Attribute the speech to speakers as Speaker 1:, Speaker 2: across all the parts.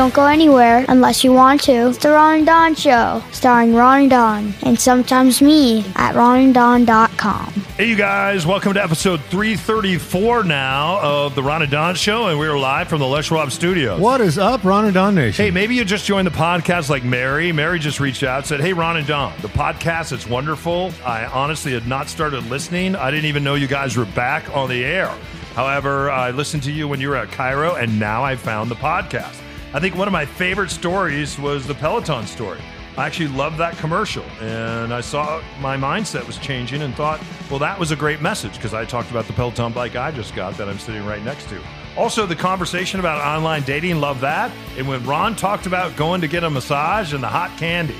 Speaker 1: Don't go anywhere unless you want to. It's the Ron and Don Show, starring Ron and Don, and sometimes me at ronanddon.com.
Speaker 2: Hey, you guys, welcome to episode 334 now of the Ron and Don Show, and we're live from the Les Schwab Studios.
Speaker 3: What is up, Ron and Don Nation?
Speaker 2: Hey, maybe you just joined the podcast like Mary. Mary just reached out, said, Hey, Ron and Don, the podcast, it's wonderful. I honestly had not started listening. I didn't even know you guys were back on the air. However, I listened to you when you were at KIRO, and now I found the podcast. I think one of my favorite stories was the Peloton story. I actually loved that commercial, and I saw my mindset was changing and thought, well, that was a great message because I talked about the Peloton bike I just got that I'm sitting right next to. Also, the conversation about online dating, love that. And when Ron talked about going to get a massage and the hot candy,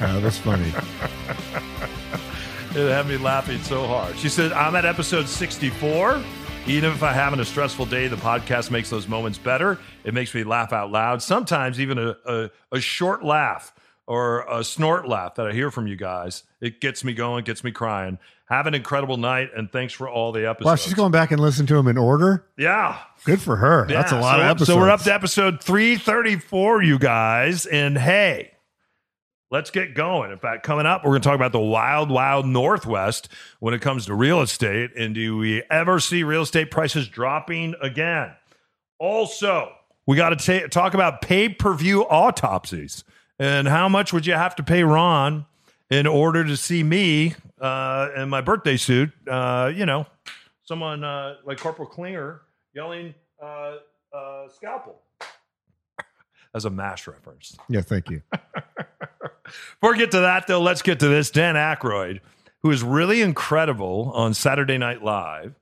Speaker 3: Oh, that's funny.
Speaker 2: it had me laughing so hard. She said, I'm at episode 64. Even if I'm having a stressful day, the podcast makes those moments better. It makes me laugh out loud. Sometimes even a, a, a short laugh or a snort laugh that I hear from you guys, it gets me going, gets me crying. Have an incredible night, and thanks for all the episodes.
Speaker 3: Wow, she's going back and listening to them in order.
Speaker 2: Yeah.
Speaker 3: Good for her. That's a lot
Speaker 2: so,
Speaker 3: of episodes.
Speaker 2: So we're up to episode 334, you guys. And hey, let's get going. In fact, coming up, we're going to talk about the wild, wild Northwest when it comes to real estate. And do we ever see real estate prices dropping again? Also, we got to talk about pay per view autopsies and how much would you have to pay Ron in order to see me uh, in my birthday suit? Uh, you know, someone uh, like Corporal Klinger yelling uh, uh, scalpel. As a MASH reference.
Speaker 3: Yeah, thank you.
Speaker 2: Before we get to that, though, let's get to this. Dan Aykroyd, who is really incredible on Saturday Night Live.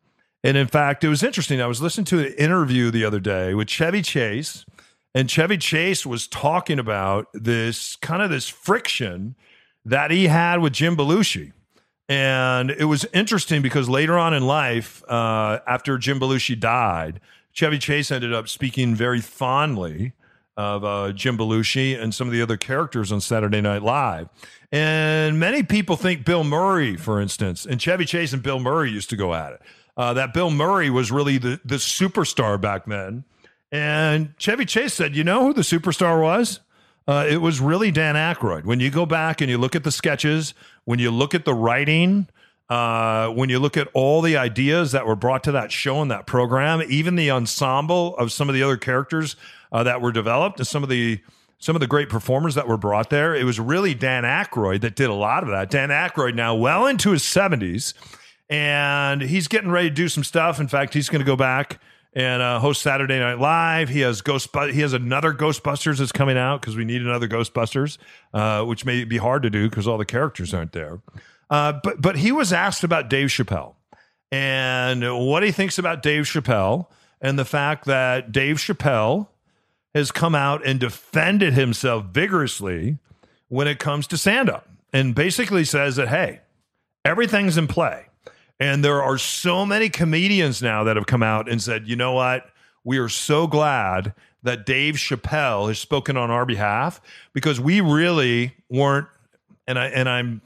Speaker 2: And in fact, it was interesting. I was listening to an interview the other day with Chevy Chase, and Chevy Chase was talking about this kind of this friction that he had with Jim Belushi. And it was interesting because later on in life, uh, after Jim Belushi died, Chevy Chase ended up speaking very fondly of uh, Jim Belushi and some of the other characters on Saturday Night Live. And many people think Bill Murray, for instance, and Chevy Chase and Bill Murray used to go at it. Uh, that Bill Murray was really the, the superstar back then. And Chevy Chase said, you know who the superstar was? Uh, it was really Dan Aykroyd. When you go back and you look at the sketches, when you look at the writing, uh, when you look at all the ideas that were brought to that show and that program, even the ensemble of some of the other characters uh, that were developed, and some of the some of the great performers that were brought there, it was really Dan Aykroyd that did a lot of that. Dan Aykroyd now well into his seventies, and he's getting ready to do some stuff. In fact, he's going to go back and uh, host Saturday Night Live. He has Ghost. He has another Ghostbusters that's coming out because we need another Ghostbusters, uh, which may be hard to do because all the characters aren't there. Uh, but but he was asked about Dave Chappelle and what he thinks about Dave Chappelle and the fact that Dave Chappelle has come out and defended himself vigorously when it comes to stand up and basically says that hey, everything's in play. And there are so many comedians now that have come out and said, you know what? We are so glad that Dave Chappelle has spoken on our behalf because we really weren't, and I and I'm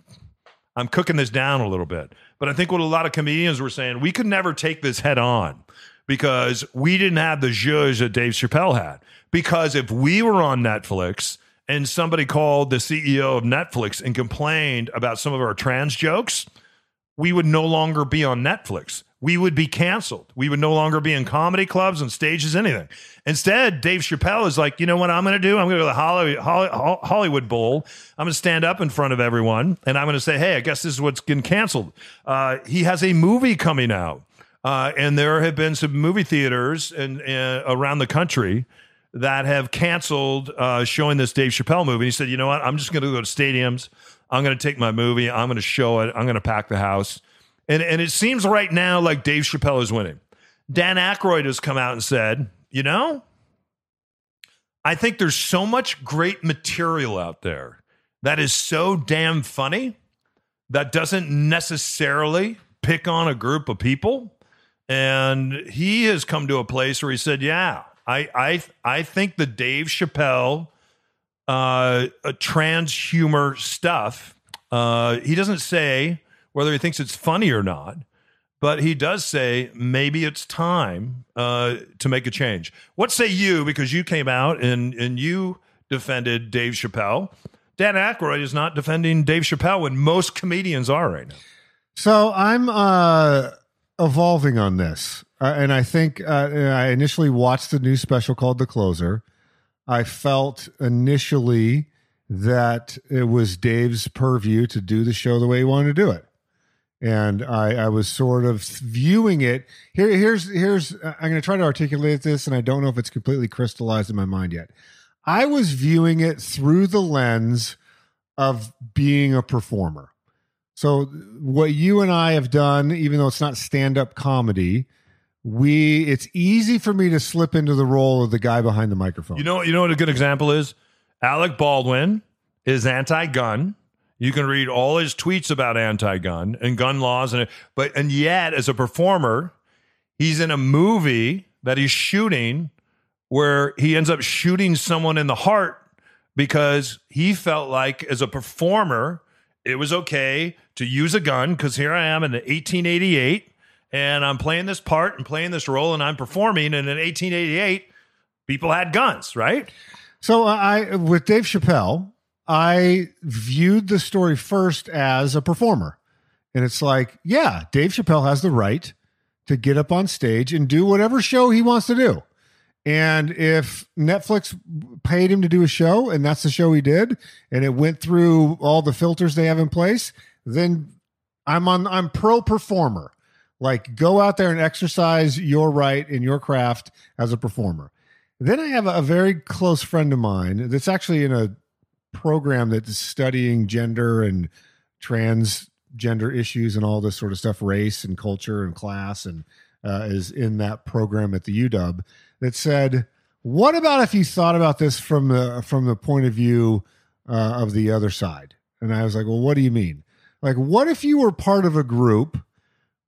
Speaker 2: I'm cooking this down a little bit, but I think what a lot of comedians were saying, we could never take this head on because we didn't have the zhuzh that Dave Chappelle had. Because if we were on Netflix and somebody called the CEO of Netflix and complained about some of our trans jokes, we would no longer be on Netflix. We would be canceled. We would no longer be in comedy clubs and stages, anything. Instead, Dave Chappelle is like, you know what I'm going to do? I'm going to go to the Hollywood, Bowl. I'm going to stand up in front of everyone and I'm going to say, hey, I guess this is what's getting canceled. Uh, he has a movie coming out. Uh, and there have been some movie theaters in, around the country that have canceled uh, showing this Dave Chappelle movie. And He said, you know what? I'm just going to go to stadiums. I'm going to take my movie. I'm going to show it. I'm going to pack the house. And, and it seems right now like Dave Chappelle is winning. Dan Aykroyd has come out and said, you know, I think there's so much great material out there that is so damn funny that doesn't necessarily pick on a group of people. And he has come to a place where he said, "Yeah, I I I think the Dave Chappelle uh, uh, trans humor stuff. Uh, he doesn't say whether he thinks it's funny or not, but he does say maybe it's time uh, to make a change. What say you? Because you came out and and you defended Dave Chappelle. Dan Aykroyd is not defending Dave Chappelle when most comedians are right now.
Speaker 3: So I'm uh, evolving on this, uh, and I think uh, I initially watched the new special called The Closer. I felt initially that it was Dave's purview to do the show the way he wanted to do it, and I, I was sort of viewing it. Here, here's here's. I'm going to try to articulate this, and I don't know if it's completely crystallized in my mind yet. I was viewing it through the lens of being a performer. So what you and I have done, even though it's not stand up comedy, we it's easy for me to slip into the role of the guy behind the microphone.
Speaker 2: You know, you know what a good example is. Alec Baldwin is anti-gun. You can read all his tweets about anti-gun and gun laws, and but and yet as a performer, he's in a movie that he's shooting where he ends up shooting someone in the heart because he felt like as a performer it was okay to use a gun because here I am in 1888 and I'm playing this part and playing this role and I'm performing. And in 1888, people had guns, right?
Speaker 3: So uh, I with Dave Chappelle, I viewed the story first as a performer. And it's like, yeah, Dave Chappelle has the right to get up on stage and do whatever show he wants to do. And if Netflix paid him to do a show and that's the show he did and it went through all the filters they have in place, then I'm on I'm pro performer. Like go out there and exercise your right in your craft as a performer. Then I have a, very close friend of mine that's actually in a program that's studying gender and transgender issues and all this sort of stuff, race and culture and class, and uh, is in that program at the UW that said, "What about if you thought about this from the from the point of view uh, of the other side?" And I was like, "Well, what do you mean? Like, what if you were part of a group?"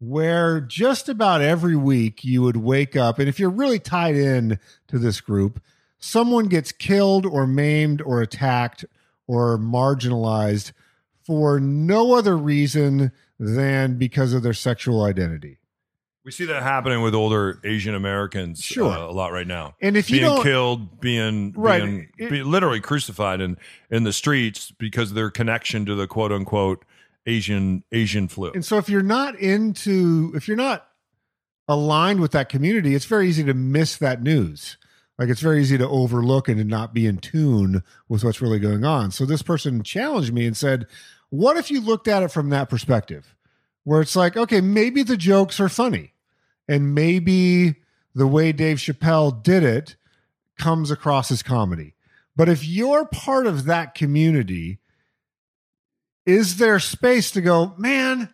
Speaker 3: Where just about every week you would wake up and if you're really tied in to this group someone gets killed or maimed or attacked or marginalized for no other reason than because of their sexual identity
Speaker 2: We see that happening with older Asian Americans
Speaker 3: Sure.
Speaker 2: uh, a lot right now.
Speaker 3: And if you
Speaker 2: being killed, being
Speaker 3: Right.
Speaker 2: being,
Speaker 3: It-
Speaker 2: be literally crucified in in the streets because of their connection to the quote unquote Asian Asian flu.
Speaker 3: and so if you're not into if you're not aligned with that community it's very easy to miss that news. Like it's very easy to overlook and to not be in tune with what's really going on. So this person challenged me and said what if you looked at it from that perspective where it's like okay maybe the jokes are funny and maybe the way dave chappelle did it comes across as comedy. But if you're part of that community is there space to go, man,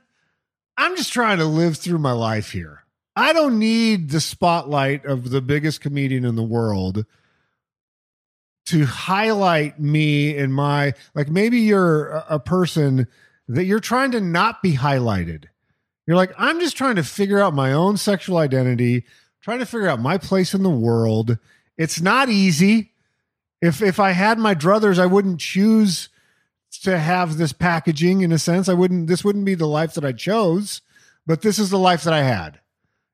Speaker 3: I'm just trying to live through my life here. I don't need the spotlight of the biggest comedian in the world to highlight me and my like maybe you're a, person that you're trying to not be highlighted. You're like, I'm just trying to figure out my own sexual identity, trying to figure out my place in the world. It's not easy. If if I had my druthers, I wouldn't choose to have this packaging in a sense. I wouldn't this wouldn't be the life that I chose, but this is the life that I had.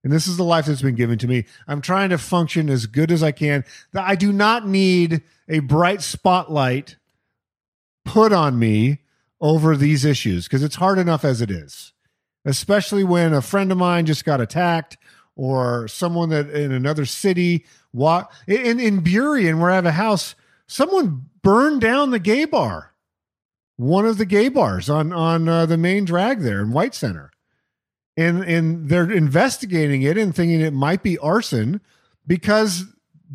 Speaker 3: And this is the life that's been given to me. I'm trying to function as good as I can. I do not need a bright spotlight put on me over these issues because it's hard enough as it is. Especially when a friend of mine just got attacked or someone that in another city wa- in in Burien where I have a house, someone burned down the gay bar one of the gay bars on on uh, the main drag there in White Center, and and they're investigating it and thinking it might be arson because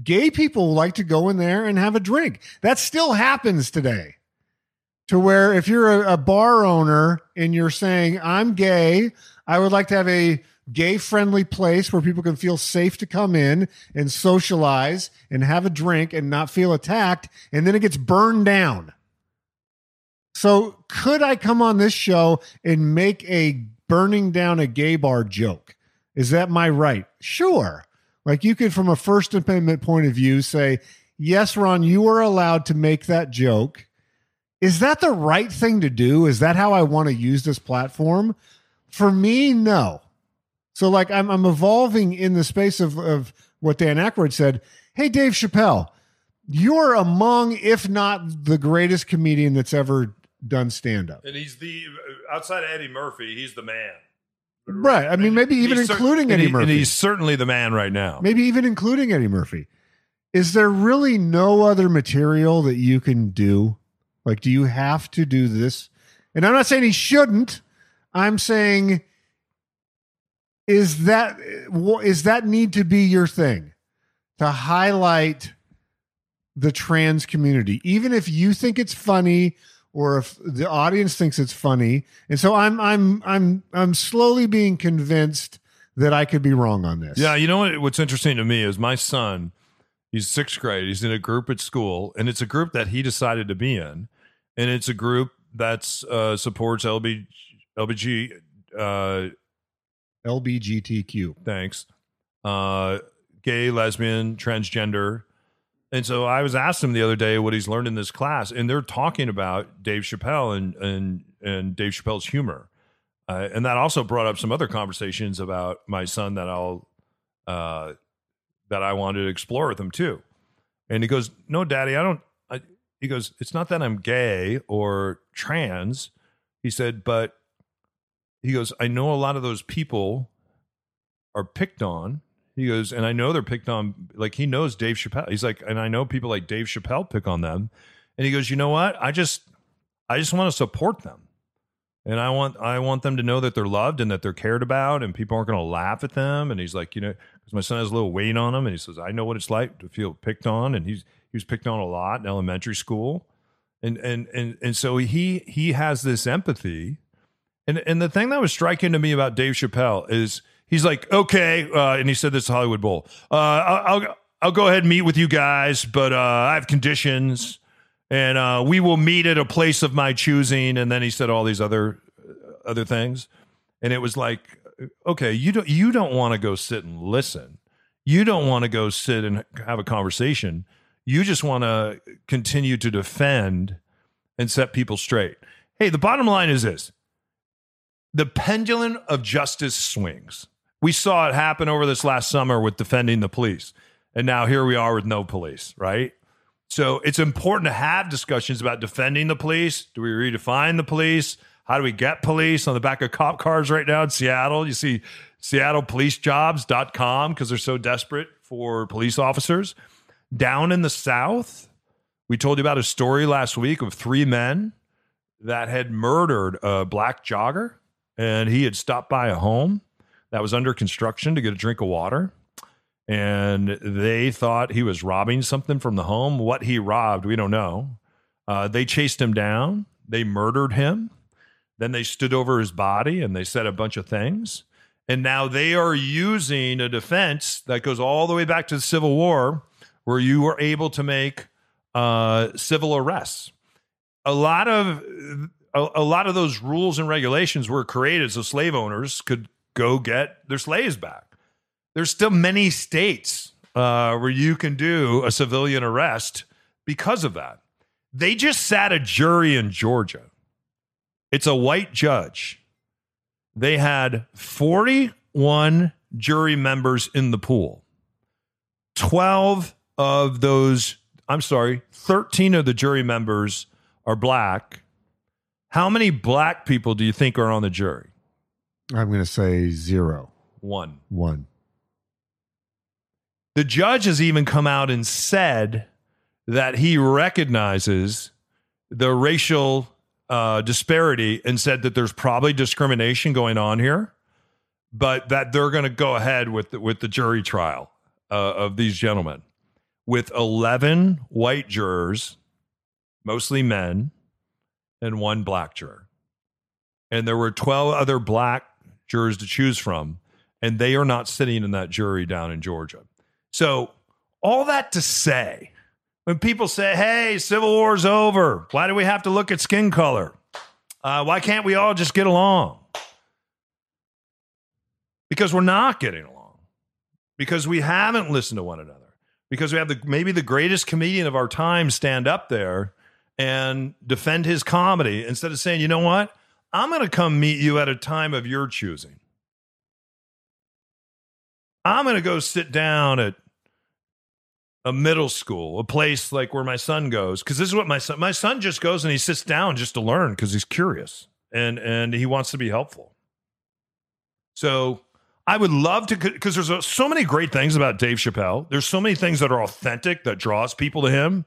Speaker 3: gay people like to go in there and have a drink. That still happens today. To where if you're a, a bar owner and you're saying I'm gay, I would like to have a gay friendly place where people can feel safe to come in and socialize and have a drink and not feel attacked, and then it gets burned down So could I come on this show and make a burning down a gay bar joke? Is that my right? Sure. Like you could, from a First Amendment point of view, say, yes, Ron, you are allowed to make that joke. Is that the right thing to do? Is that how I want to use this platform? For me, no. So like I'm I'm evolving in the space of of what Dan Aykroyd said. Hey, Dave Chappelle, you're among, if not the greatest comedian that's ever done stand up.
Speaker 2: And he's the uh, outside of Eddie Murphy, he's the man.
Speaker 3: Right. I mean, maybe even
Speaker 2: He's cer-
Speaker 3: including
Speaker 2: and
Speaker 3: Eddie
Speaker 2: he-
Speaker 3: Murphy.
Speaker 2: And he's certainly the man right now.
Speaker 3: maybe even including Eddie Murphy. Is there really no other material that you can do? Like, do you have to do this? And I'm not saying he shouldn't. I'm saying, is that is that need to be your thing to highlight the trans community, even if you think it's funny or if the audience thinks it's funny? And so I'm I'm I'm I'm slowly being convinced that I could be wrong on this.
Speaker 2: Yeah, you know what? What's interesting to me is my son. He's sixth grade. He's in a group at school, and it's a group that he decided to be in, and it's a group that's uh, supports LB, LBG. Uh,
Speaker 3: LBGTQ.
Speaker 2: thanks, uh, gay, lesbian, transgender. And so I was asked him the other day what he's learned in this class, and they're talking about Dave Chappelle and and and Dave Chappelle's humor, uh, and that also brought up some other conversations about my son that I'll uh, that I wanted to explore with him too. And he goes, "No, Daddy, I don't." I, he goes, "It's not that I'm gay or trans." He said, "But he goes, I know a lot of those people are picked on." He goes, and I know they're picked on. Like he knows Dave Chappelle. He's like, and I know people like Dave Chappelle pick on them. And he goes, you know what? I just, I just want to support them, and I want, I want them to know that they're loved and that they're cared about, and people aren't going to laugh at them. And he's like, you know, because my son has a little weight on him, and he says, I know what it's like to feel picked on, and he's he was picked on a lot in elementary school, and and and and so he he has this empathy. And and the thing that was striking to me about Dave Chappelle is he's like, okay, uh, and he said this Hollywood Bowl. Uh, I'll, I'll go ahead and meet with you guys, but uh, I have conditions, and uh, we will meet at a place of my choosing. And then he said all these other other things, and it was like, okay, you don't you don't want to go sit and listen. You don't want to go sit and have a conversation. You just want to continue to defend and set people straight. Hey, the bottom line is this the pendulum of justice swings. We saw it happen over this last summer with defending the police. And now here we are with no police, right? So it's important to have discussions about defending the police. Do we redefine the police? How do we get police on the back of cop cars right now in Seattle? You see seattlepolicejobs.com because they're so desperate for police officers. Down in the South, we told you about a story last week of three men that had murdered a black jogger and he had stopped by a home that was under construction to get a drink of water and they thought he was robbing something from the home. What he robbed we don't know. Uh, they chased him down. They murdered him. Then they stood over his body and they said a bunch of things. And now they are using a defense that goes all the way back to the civil war where you were able to make uh, civil arrests. A lot of a, a lot of those rules and regulations were created so slave owners could go get their slaves back. There's still many states uh, where you can do a civilian arrest because of that. They just sat a jury in Georgia. It's a white judge. They had 41 jury members in the pool. 12 of those, I'm sorry, 13 of the jury members are black. How many black people do you think are on the jury?
Speaker 3: I'm going to say zero,
Speaker 2: One.
Speaker 3: one.
Speaker 2: The judge has even come out and said that he recognizes the racial uh, disparity and said that there's probably discrimination going on here, but that they're going to go ahead with the, with the jury trial uh, of these gentlemen with 11 white jurors, mostly men, and one black juror. And there were 12 other black jurors to choose from, and they are not sitting in that jury down in Georgia. So, all that to say, When people say, hey, Civil War's over, why do we have to look at skin color? Uh, why can't we all just get along? Because we're not getting along. Because we haven't listened to one another. Because we have the maybe the greatest comedian of our time stand up there and defend his comedy instead of saying, you know what? I'm going to come meet you at a time of your choosing. I'm going to go sit down at a middle school, a place like where my son goes, because this is what my son my son just goes and he sits down just to learn because he's curious and and he wants to be helpful. So I would love to because there's so many great things about Dave Chappelle. There's so many things that are authentic that draws people to him.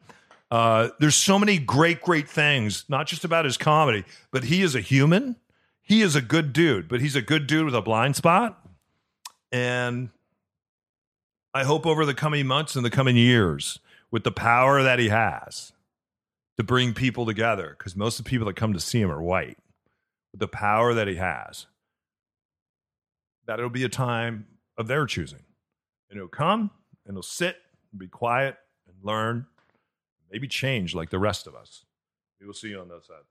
Speaker 2: Uh, there's so many great, great things, not just about his comedy, but he is a human. He is a good dude, but he's a good dude with a blind spot. And I hope over the coming months and the coming years, with the power that he has to bring people together, because most of the people that come to see him are white, with the power that he has, that it'll be a time of their choosing. And he'll come and he'll sit and be quiet and learn, maybe change like the rest of us. We will see you on the side.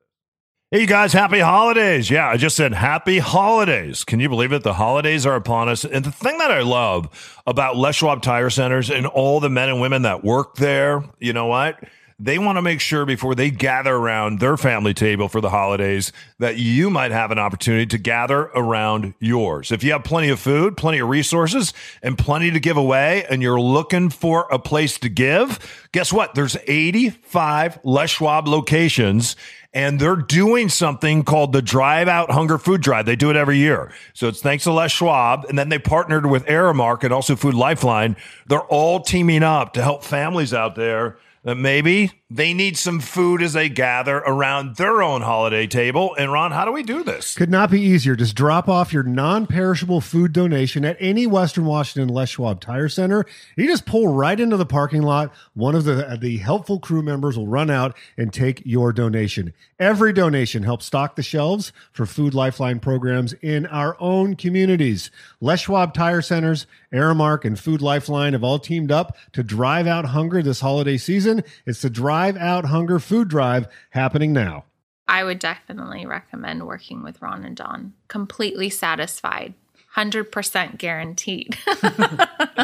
Speaker 2: Hey, you guys, happy holidays. Yeah, I just said happy holidays. Can you believe it? The holidays are upon us. And the thing that I love about Les Schwab Tire Centers and all the men and women that work there, you know what? They want to make sure before they gather around their family table for the holidays that you might have an opportunity to gather around yours. If you have plenty of food, plenty of resources, and plenty to give away, and you're looking for a place to give, guess what? There's 85 Les Schwab locations and they're doing something called the Drive Out Hunger Food Drive. They do it every year. So it's thanks to Les Schwab. And then they partnered with Aramark and also Food Lifeline. They're all teaming up to help families out there that maybe they need some food as they gather around their own holiday table. And Ron, how do we do this?
Speaker 3: Could not be easier. Just drop off your non perishable food donation at any Western Washington Les Schwab Tire Center. You just pull right into the parking lot. One of the, uh, the helpful crew members will run out and take your donation. Every donation helps stock the shelves for Food Lifeline programs in our own communities. Les Schwab Tire Centers, Aramark, and Food Lifeline have all teamed up to drive out hunger this holiday season. It's the Drive Out Hunger Food Drive happening now.
Speaker 4: I would definitely recommend working with Ron and Don. Completely satisfied. 100% guaranteed.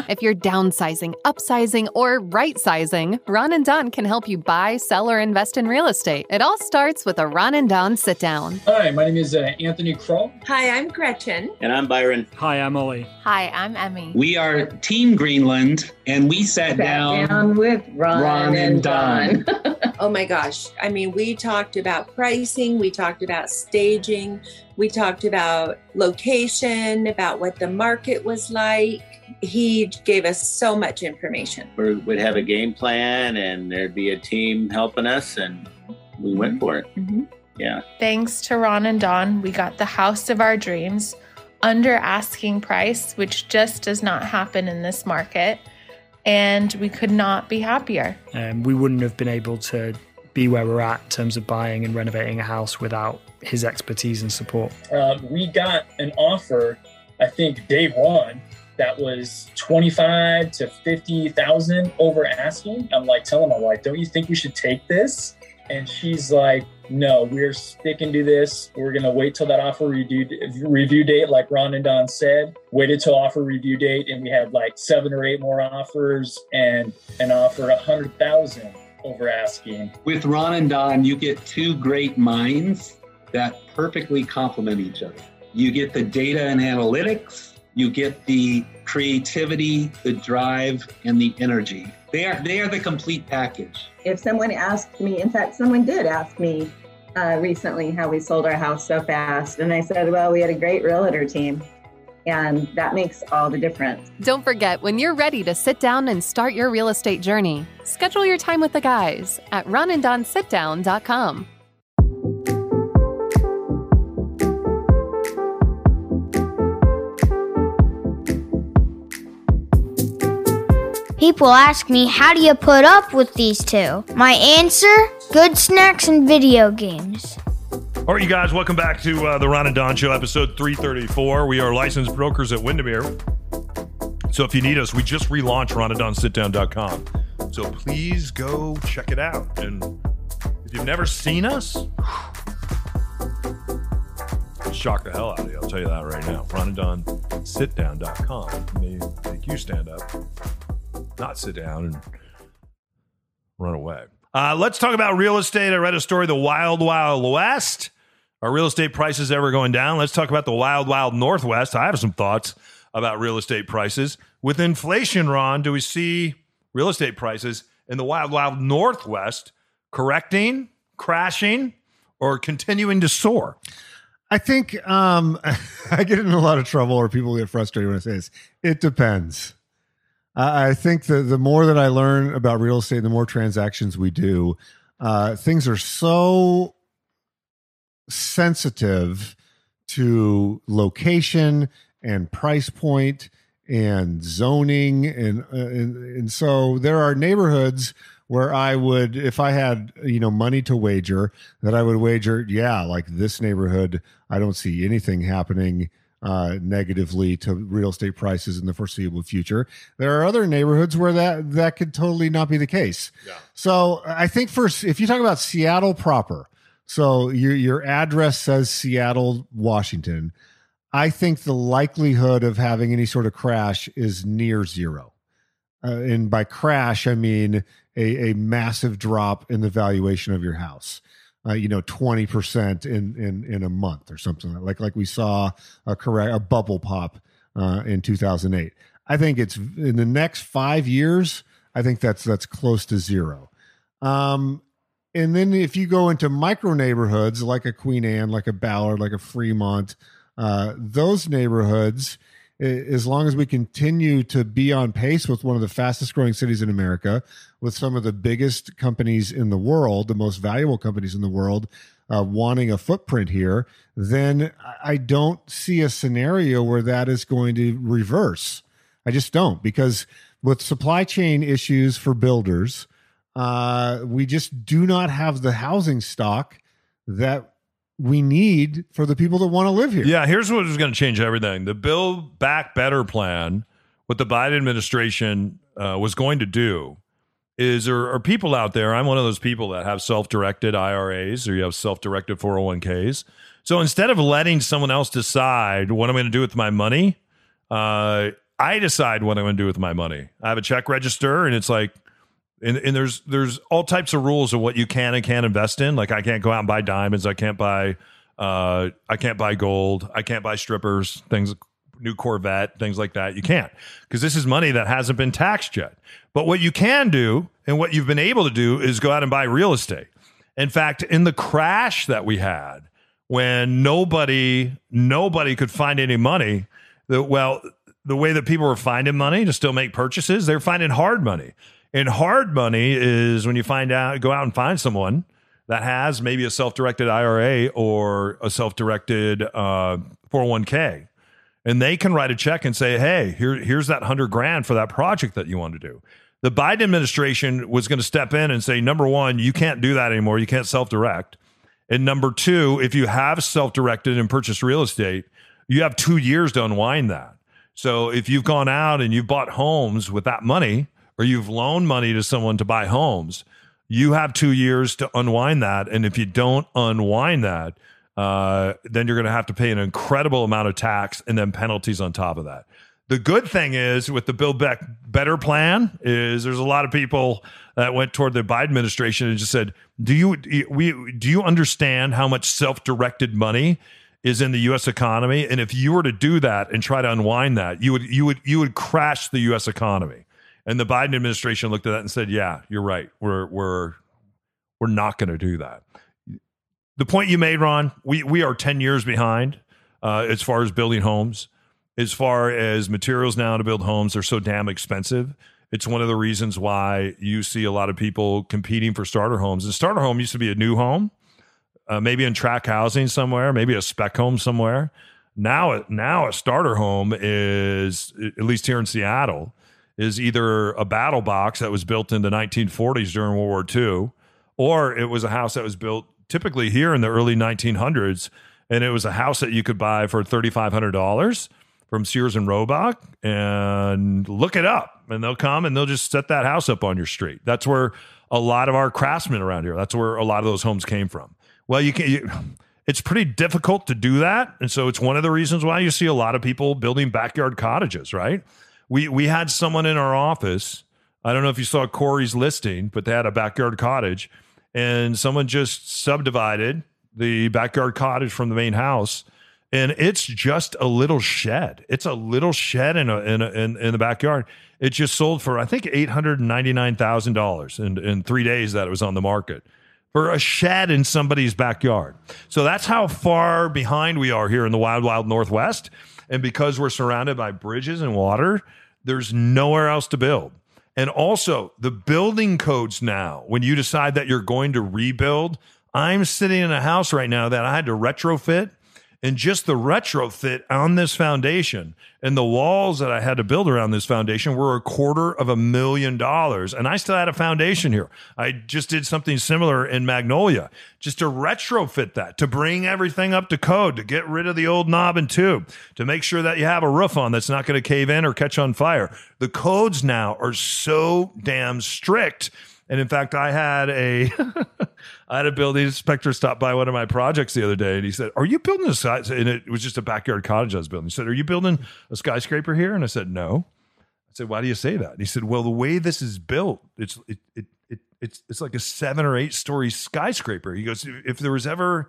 Speaker 5: if you're downsizing, upsizing, or right sizing, Ron and Don can help you buy, sell, or invest in real estate. It all starts with a Ron and Don sit down.
Speaker 6: Hi, my name is uh, Anthony Kroll.
Speaker 7: Hi, I'm Gretchen.
Speaker 8: And I'm Byron.
Speaker 9: Hi, I'm Ollie.
Speaker 4: Hi, I'm Emmy.
Speaker 8: We are Team Greenland, and we sat,
Speaker 7: Sat
Speaker 8: down,
Speaker 7: down with Ron,
Speaker 8: Ron and Don.
Speaker 7: oh my gosh. I mean, we talked about pricing, we talked about staging, we talked about location, about what the market was like. He gave us so much information.
Speaker 8: We would have a game plan, and there'd be a team helping us, and we went for it.
Speaker 7: Mm-hmm.
Speaker 8: Yeah.
Speaker 4: Thanks to Ron and Don, we got the house of our dreams under asking price, which just does not happen in this market. And we could not be happier.
Speaker 9: Um, we wouldn't have been able to be where we're at in terms of buying and renovating a house without his expertise and support.
Speaker 6: Uh, we got an offer, I think, day one that was 25 to 50,000 over asking. I'm like telling my wife, don't you think we should take this? And she's like, no, we're sticking to this. We're going to wait till that offer review, review date, like Ron and Don said. Waited till offer review date, and we had like seven or eight more offers and an offer 100,000 over asking.
Speaker 8: With Ron and Don, you get two great minds that perfectly complement each other. You get the data and analytics, you get the creativity, the drive, and the energy. They are they are the complete package.
Speaker 10: If someone asked me, in fact, someone did ask me uh, recently how we sold our house so fast, and I said, well, we had a great realtor team. And that makes all the difference.
Speaker 5: Don't forget, when you're ready to sit down and start your real estate journey, schedule your time with the guys at ronanddonsitdown.com.
Speaker 1: People ask me, how do you put up with these two? My answer good snacks and video games.
Speaker 2: All right, you guys, welcome back to uh, the Ron and Don Show, episode 334. We are licensed brokers at Windermere. So if you need us, we just relaunched ronanddonsitdown.com. So please go check it out. And if you've never seen us, shock the hell out of you. I'll tell you that right now. RonandDonSitDown.com may make you stand up, not sit down and run away. Uh, let's talk about real estate. I read a story, the Wild Wild West. Are real estate prices ever going down? Let's talk about the Wild Wild Northwest. I have some thoughts about real estate prices. With inflation, Ron, do we see real estate prices in the Wild Wild Northwest correcting, crashing, or continuing to soar?
Speaker 3: I think um, I get in a lot of trouble, or people get frustrated when I say this. It depends. I think the the more that I learn about real estate, the more transactions we do, uh, things are so sensitive to location and price point and zoning and, uh, and and so there are neighborhoods where I would if I had you know money to wager that I would wager yeah like this neighborhood I don't see anything happening uh, negatively to real estate prices in the foreseeable future. There are other neighborhoods where that that could totally not be the case. So I think first, if you talk about Seattle proper, so your your address says Seattle, Washington. I think the likelihood of having any sort of crash is near zero. Uh, and by crash, I mean a, a massive drop in the valuation of your house. Uh, you know, twenty percent in in in a month or something like like we saw a correct a bubble pop uh, in two thousand eight. I think it's in the next five years. I think that's that's close to zero. Um, and then if you go into micro neighborhoods like a Queen Anne, like a Ballard, like a Fremont, uh, those neighborhoods, as long as we continue to be on pace with one of the fastest growing cities in America, with some of the biggest companies in the world, the most valuable companies in the world, uh, wanting a footprint here, then I- don't see a scenario where that is going to reverse. I just don't because with supply chain issues for builders, uh, we just do not have the housing stock that we need for the people that want to live here.
Speaker 2: Yeah, here's what is going to change everything. The Build Back Better plan, what the Biden administration uh, was going to do, is there are people out there. I'm one of those people that have self directed IRAs or you have self directed 401ks. So instead of letting someone else decide what I'm going to do with my money, uh, I decide what I'm going to do with my money. I have a check register, and it's like, and, and there's there's all types of rules of what you can and can't invest in. Like I can't go out and buy diamonds. I can't buy uh, I can't buy gold. I can't buy strippers. Things new Corvette, things like that. You can't because this is money that hasn't been taxed yet. But what you can do and what you've been able to do is go out and buy real estate. In fact, in the crash that we had when nobody nobody could find any money, the well the way that people were finding money to still make purchases, they're finding hard money. And hard money is when you find out go out and find someone that has maybe a self-directed IRA or a self-directed uh, 401k and they can write a check and say, "Hey, here, here's that hundred grand for that project that you want to do." The Biden administration was going to step in and say, number one, you can't do that anymore. You can't self-direct. And number two, if you have self-directed and purchased real estate, you have two years to unwind that. So if you've gone out and you've bought homes with that money, or you've loaned money to someone to buy homes, you have two years to unwind that. And if you don't unwind that, uh, then you're going to have to pay an incredible amount of tax and then penalties on top of that. The good thing is with the Build Back Better plan is there's a lot of people that went toward the Biden administration and just said, "Do you we do you understand how much self-directed money is in the U.S. economy? And if you were to do that and try to unwind that, you would you would you would crash the U.S. economy." And the Biden administration looked at that and said, "Yeah, you're right. We're we're we're not going to do that." the point you made, Ron, we we are ten years behind uh, as far as building homes. As far as materials now to build homes, they're so damn expensive. It's one of the reasons why you see a lot of people competing for starter homes. And starter home used to be a new home, uh, maybe in track housing somewhere, maybe a spec home somewhere. Now, now a starter home is at least here in Seattle is either a battle box that was built in the 1940s during World War II, or it was a house that was built typically here in the early 1900s, and it was a house that you could buy for $3,500 from Sears and Roebuck. And look it up. and they'll come and they'll just set that house up on your street. That's where a lot of our craftsmen around here. That's where a lot of those homes came from. Well, you can. You, it's pretty difficult to do that, and so it's one of the reasons why you see a lot of people building backyard cottages. Right? We we had someone in our office. I don't know if you saw Corey's listing, but they had a backyard cottage, and someone just subdivided the backyard cottage from the main house and it's just a little shed. It's a little shed in a, in, a, in in the backyard. It just sold for I think eight hundred ninety nine thousand dollars in in three days that it was on the market for a shed in somebody's backyard. So that's how far behind we are here in the wild wild northwest. And because we're surrounded by bridges and water, there's nowhere else to build. And also the building codes now. When you decide that you're going to rebuild, I'm sitting in a house right now that I had to retrofit and just the retrofit on this foundation and the walls that I had to build around this foundation were a quarter of a million dollars. And I still had a foundation here. I just did something similar in Magnolia just to retrofit that, to bring everything up to code, to get rid of the old knob and tube, to make sure that you have a roof on that's not going to cave in or catch on fire. The codes now are so damn strict. And in fact, I had a I had a building inspector stop by one of my projects the other day, and he said, "Are you building a sky?" And it was just a backyard cottage I was building. He said, "Are you building a skyscraper here?" And I said, "No." I said, "Why do you say that?" And he said, "Well, the way this is built, it's it it, it it's it's like a seven or eight story skyscraper." He goes, "If there was ever."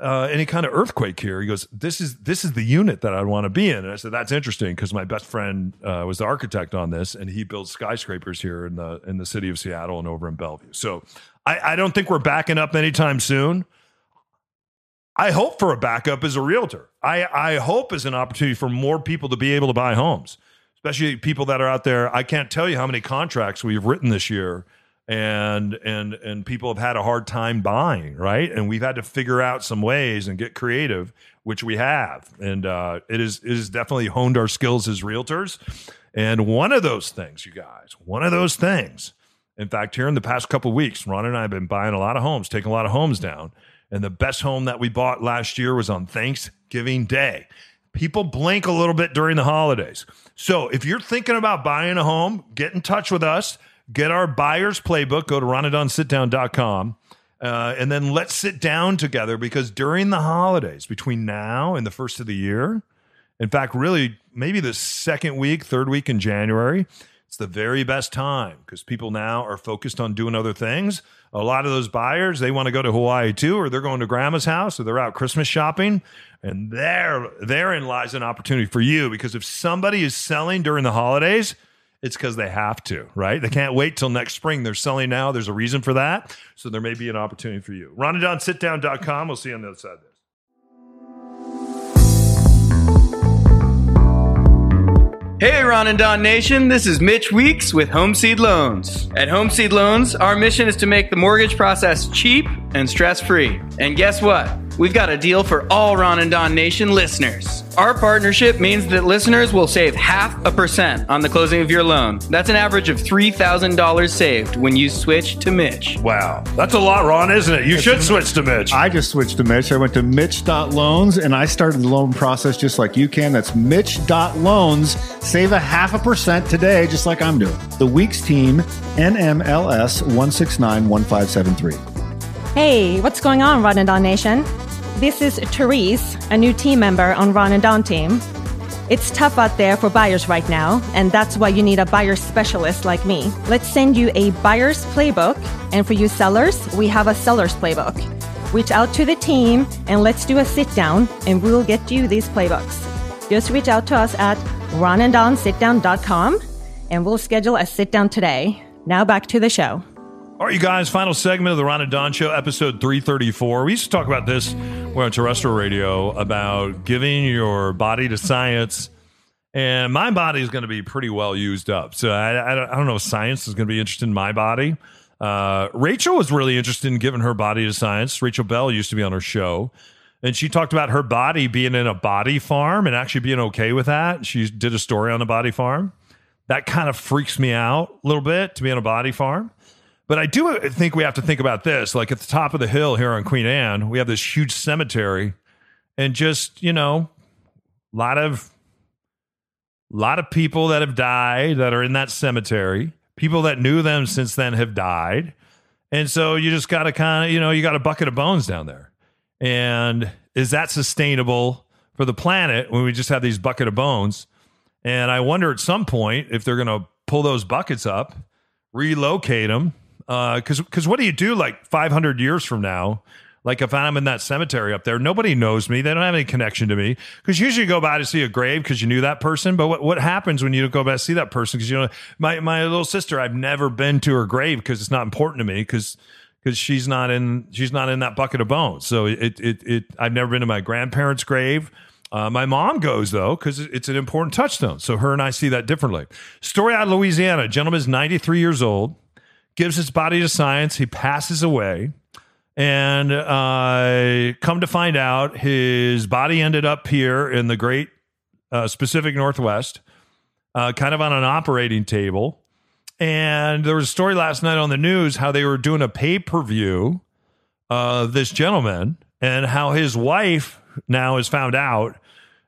Speaker 2: Uh, any kind of earthquake here. He goes, "This is this is the unit that I'd want to be in." And I said, "That's interesting because my best friend uh, was the architect on this, and he builds skyscrapers here in the in the city of Seattle and over in Bellevue." So I, I don't think we're backing up anytime soon. I hope for a backup as a realtor. I, I hope as an opportunity for more people to be able to buy homes, especially people that are out there. I can't tell you how many contracts we've written this year and and and people have had a hard time buying right and we've had to figure out some ways and get creative which we have and uh, it is it has definitely honed our skills as realtors and one of those things you guys one of those things in fact, here in the past couple weeks, Ron and I have been buying a lot of homes, taking a lot of homes down. And the best home that we bought last year was on Thanksgiving Day. People blink a little bit during the holidays. So if you're thinking about buying a home, get in touch with us. Get our buyer's playbook. Go to ronanddonsitdown.com. Uh, and then let's sit down together because during the holidays, between now and the first of the year, in fact, really maybe the second week, third week in January, it's the very best time because people now are focused on doing other things. A lot of those buyers, they want to go to Hawaii too, or they're going to grandma's house, or they're out Christmas shopping. And there, therein lies an opportunity for you because if somebody is selling during the holidays, it's because they have to, right? They can't wait till next spring. They're selling now. There's a reason for that. So there may be an opportunity for you. RonandDonSitDown.com. We'll see you on the other side.
Speaker 11: Hey, Ron and Don Nation, this is Mitch Weeks with Homeseed Loans. At Homeseed Loans, our mission is to make the mortgage process cheap and stress free. And guess what? We've got a deal for all Ron and Don Nation listeners. Our partnership means that listeners will save half a percent on the closing of your loan. That's an average of $3,000 saved when you switch to Mitch.
Speaker 2: Wow. That's a lot, Ron, isn't it? You should switch to Mitch.
Speaker 3: I just switched to Mitch. I went to Mitch.loans and I started the loan process just like you can. That's Mitch.loans. Save a half a percent today, just like I'm doing. The Weeks team, NMLS 1691573.
Speaker 12: Hey, what's going on, Ron and Don Nation? This is Therese, a new team member on Ron and Don team. It's tough out there for buyers right now, and that's why you need a buyer specialist like me. Let's send you a buyer's playbook, and for you sellers, we have a seller's playbook. Reach out to the team and let's do a sit down, and we'll get you these playbooks. Just reach out to us at ronanddonsitdown.com, and we'll schedule a sit down today. Now back to the show.
Speaker 2: All right, you guys, final segment of the Ron and Don Show, episode 334. We used to talk about this we're on terrestrial radio about giving your body to science. And my body is going to be pretty well used up. So I, I, don't, I don't know if science is going to be interested in my body. Uh, Rachel was really interested in giving her body to science. Rachel Belle used to be on her show. And she talked about her body being in a body farm and actually being okay with that. She did a story on a body farm. That kind of freaks me out a little bit to be on a body farm. But I do think we have to think about this. Like at the top of the hill here on Queen Anne, we have this huge cemetery and just, you know, a lot of lot of people that have died that are in that cemetery. People that knew them since then have died. And so you just got to kind of, you know, you got a bucket of bones down there. And is that sustainable for the planet when we just have these bucket of bones? And I wonder at some point if they're going to pull those buckets up, relocate them. Because because what do you do like 500 years from now? Like if I'm in that cemetery up there, nobody knows me. They don't have any connection to me. Because usually you go by to see a grave because you knew that person. But what, what happens when you go by to see that person? Because you know, my my little sister, I've never been to her grave because it's not important to me. Because because she's not in she's not in that bucket of bones. So it it it I've never been to my grandparents' grave. Uh, my mom goes though because it's an important touchstone. So her and I see that differently. Story out of Louisiana: gentleman is 93 years old, gives his body to science. He passes away, and uh, come to find out, his body ended up here in the Great uh, Pacific Northwest, uh, kind of on an operating table. And there was a story last night on the news how they were doing a pay per view of this gentleman and how his wife now has found out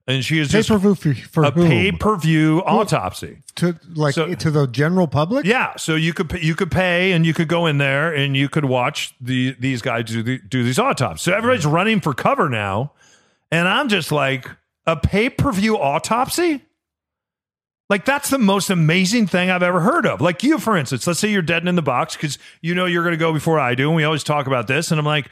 Speaker 2: and she is just
Speaker 3: Pay-per-view for, for
Speaker 2: a pay per view autopsy.
Speaker 3: to like
Speaker 2: So-
Speaker 3: to the general public.
Speaker 2: Yeah, so you could you could pay and you could go in there and you could watch the these guys do the, do these autopsies. So everybody's mm-hmm. running for cover now, and I'm just like a pay per view autopsy. Like that's the most amazing thing I've ever heard of. Like you, for instance, let's say you're dead in the box because you know you're going to go before I do, and we always talk about this. And I'm like,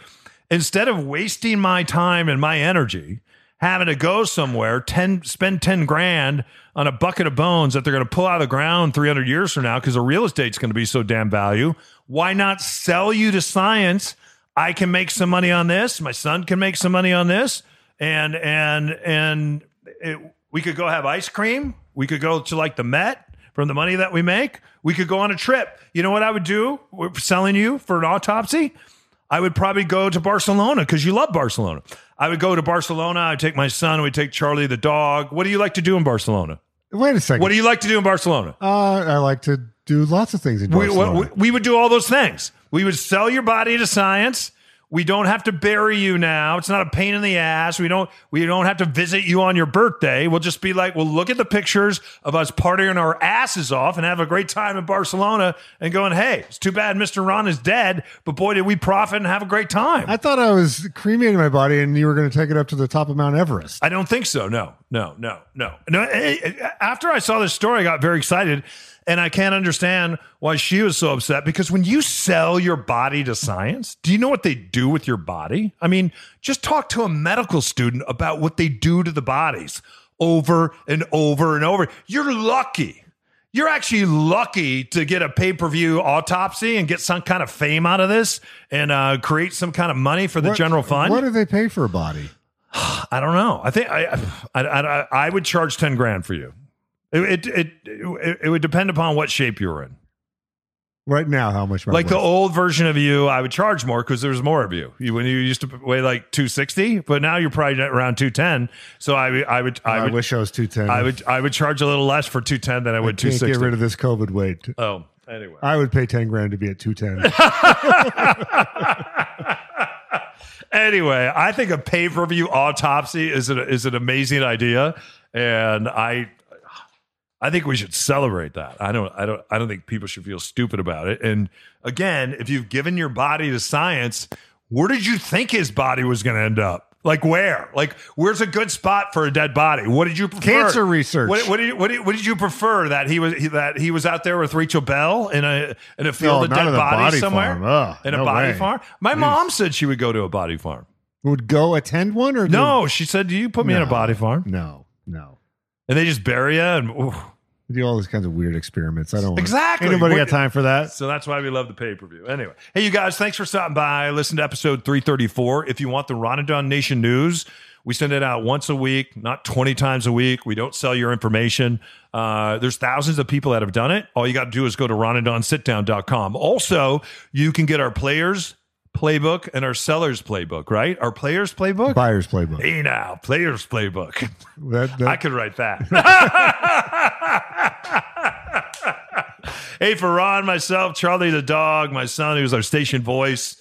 Speaker 2: instead of wasting my time and my energy having to go somewhere, ten spend ten grand on a bucket of bones that they're going to pull out of the ground 300 years from now because the real estate's going to be so damn value. Why not sell you to science? I can make some money on this. My son can make some money on this, and and and it, we could go have ice cream. We could go to like the Met from the money that we make. We could go on a trip. You know what I would do? We're selling you for an autopsy. I would probably go to Barcelona because you love Barcelona. I would go to Barcelona. I'd take my son. We'd take Charlie the dog. What do you like to do in Barcelona?
Speaker 3: Wait a second.
Speaker 2: What do you like to do in Barcelona?
Speaker 3: Uh, I like to do lots of things in
Speaker 2: We, we, we would do all those things. We would sell your body to science. We don't have to bury you now. It's not a pain in the ass. We don't we don't have to visit you on your birthday. We'll just be like, we'll look at the pictures of us partying our asses off and have a great time in Barcelona and going, hey, it's too bad Mr. Ron is dead, but boy, did we profit and have a great time.
Speaker 3: I thought I was cremating my body and you were going to take it up to the top of Mount Everest.
Speaker 2: I don't think so. No, no, no, no. No. eh, eh, After I saw this story, I got very excited, and I can't understand why she was so upset. Because when you sell your body to science, do you know what they do with your body? I mean, just talk to a medical student about what they do to the bodies over and over and over. You're lucky. You're actually lucky to get a pay per view autopsy and get some kind of fame out of this and uh, create some kind of money for the
Speaker 3: What-
Speaker 2: general fund.
Speaker 3: What do they pay for a body?
Speaker 2: I don't know. I think I I, I, I would charge ten grand for you. It, it it it it would depend upon what shape you were in.
Speaker 3: Right now, how much?
Speaker 2: Like the old version of you, I would charge more because there's more of you. you. When you used to weigh like two sixty, but now you're probably around two ten. So I I would I,
Speaker 3: I
Speaker 2: would
Speaker 3: wish I was two ten.
Speaker 2: I would I would charge a little less for two ten than I would two
Speaker 3: Can't get rid of this COVID weight.
Speaker 2: Oh, anyway.
Speaker 3: I would pay ten grand to be at two ten.
Speaker 2: anyway, I think a pay per view autopsy is an is an amazing idea, and I I think we should celebrate that. I don't I don't I don't think people should feel stupid about it. And again, if you've given your body to science, where did you think his body was going to end up? Like where? Like where's a good spot for a dead body? What did you prefer?
Speaker 3: Cancer research.
Speaker 2: What, what, did, you, what, did, what did you prefer? That he was he, that he was out there with Rachel Belle in a in a field
Speaker 3: No,
Speaker 2: of dead bodies
Speaker 3: body
Speaker 2: somewhere?
Speaker 3: farm. Ugh,
Speaker 2: in a body
Speaker 3: way.
Speaker 2: farm? My
Speaker 3: Jeez.
Speaker 2: mom said she would go to a body farm.
Speaker 3: would go attend one or
Speaker 2: No, she said, "Do you put me in a body farm?"
Speaker 3: No, no.
Speaker 2: And they just bury you. And ooh.
Speaker 3: We do all these kinds of weird experiments. I don't want
Speaker 2: exactly.
Speaker 3: Anybody
Speaker 2: What-
Speaker 3: got time for that?
Speaker 2: So that's why we love the pay per view. Anyway, hey, you guys, thanks for stopping by. Listen to episode 334. If you want the Ron and Don Nation news, we send it out once a week, not 20 times a week. We don't sell your information. Uh, there's thousands of people that have done it. All you got to do is go to ronanddonsitdown.com. Also, you can get our players playbook and our sellers playbook, right? Our players playbook?
Speaker 3: Buyer's playbook.
Speaker 2: Hey now, players playbook.
Speaker 3: That, that-
Speaker 2: I could write that. hey, for Ron, myself, Charlie the dog, my son, who's our station voice.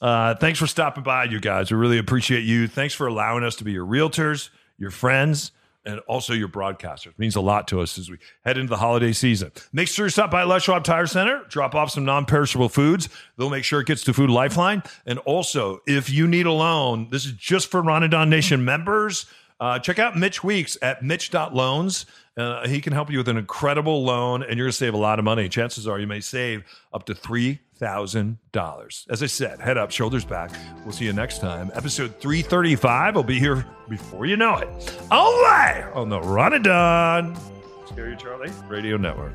Speaker 2: Uh, thanks for stopping by, you guys. We really appreciate you. Thanks for allowing us to be your realtors, your friends, and also your broadcasters. It means a lot to us as we head into the holiday season. Make sure you stop by Les Schwab Tire Center, drop off some non perishable foods. They'll make sure it gets to Food Lifeline. And also, if you need a loan, this is just for Ron and Don Nation members. Uh, check out Mitch Weeks at Mitch.loans. Uh, he can help you with an incredible loan, and you're going to save a lot of money. Chances are you may save up to $3,000. As I said, head up, shoulders back. We'll see you next time. Episode 335 will be here before you know it. Only on the Ron and Don Scary Charlie Radio Network.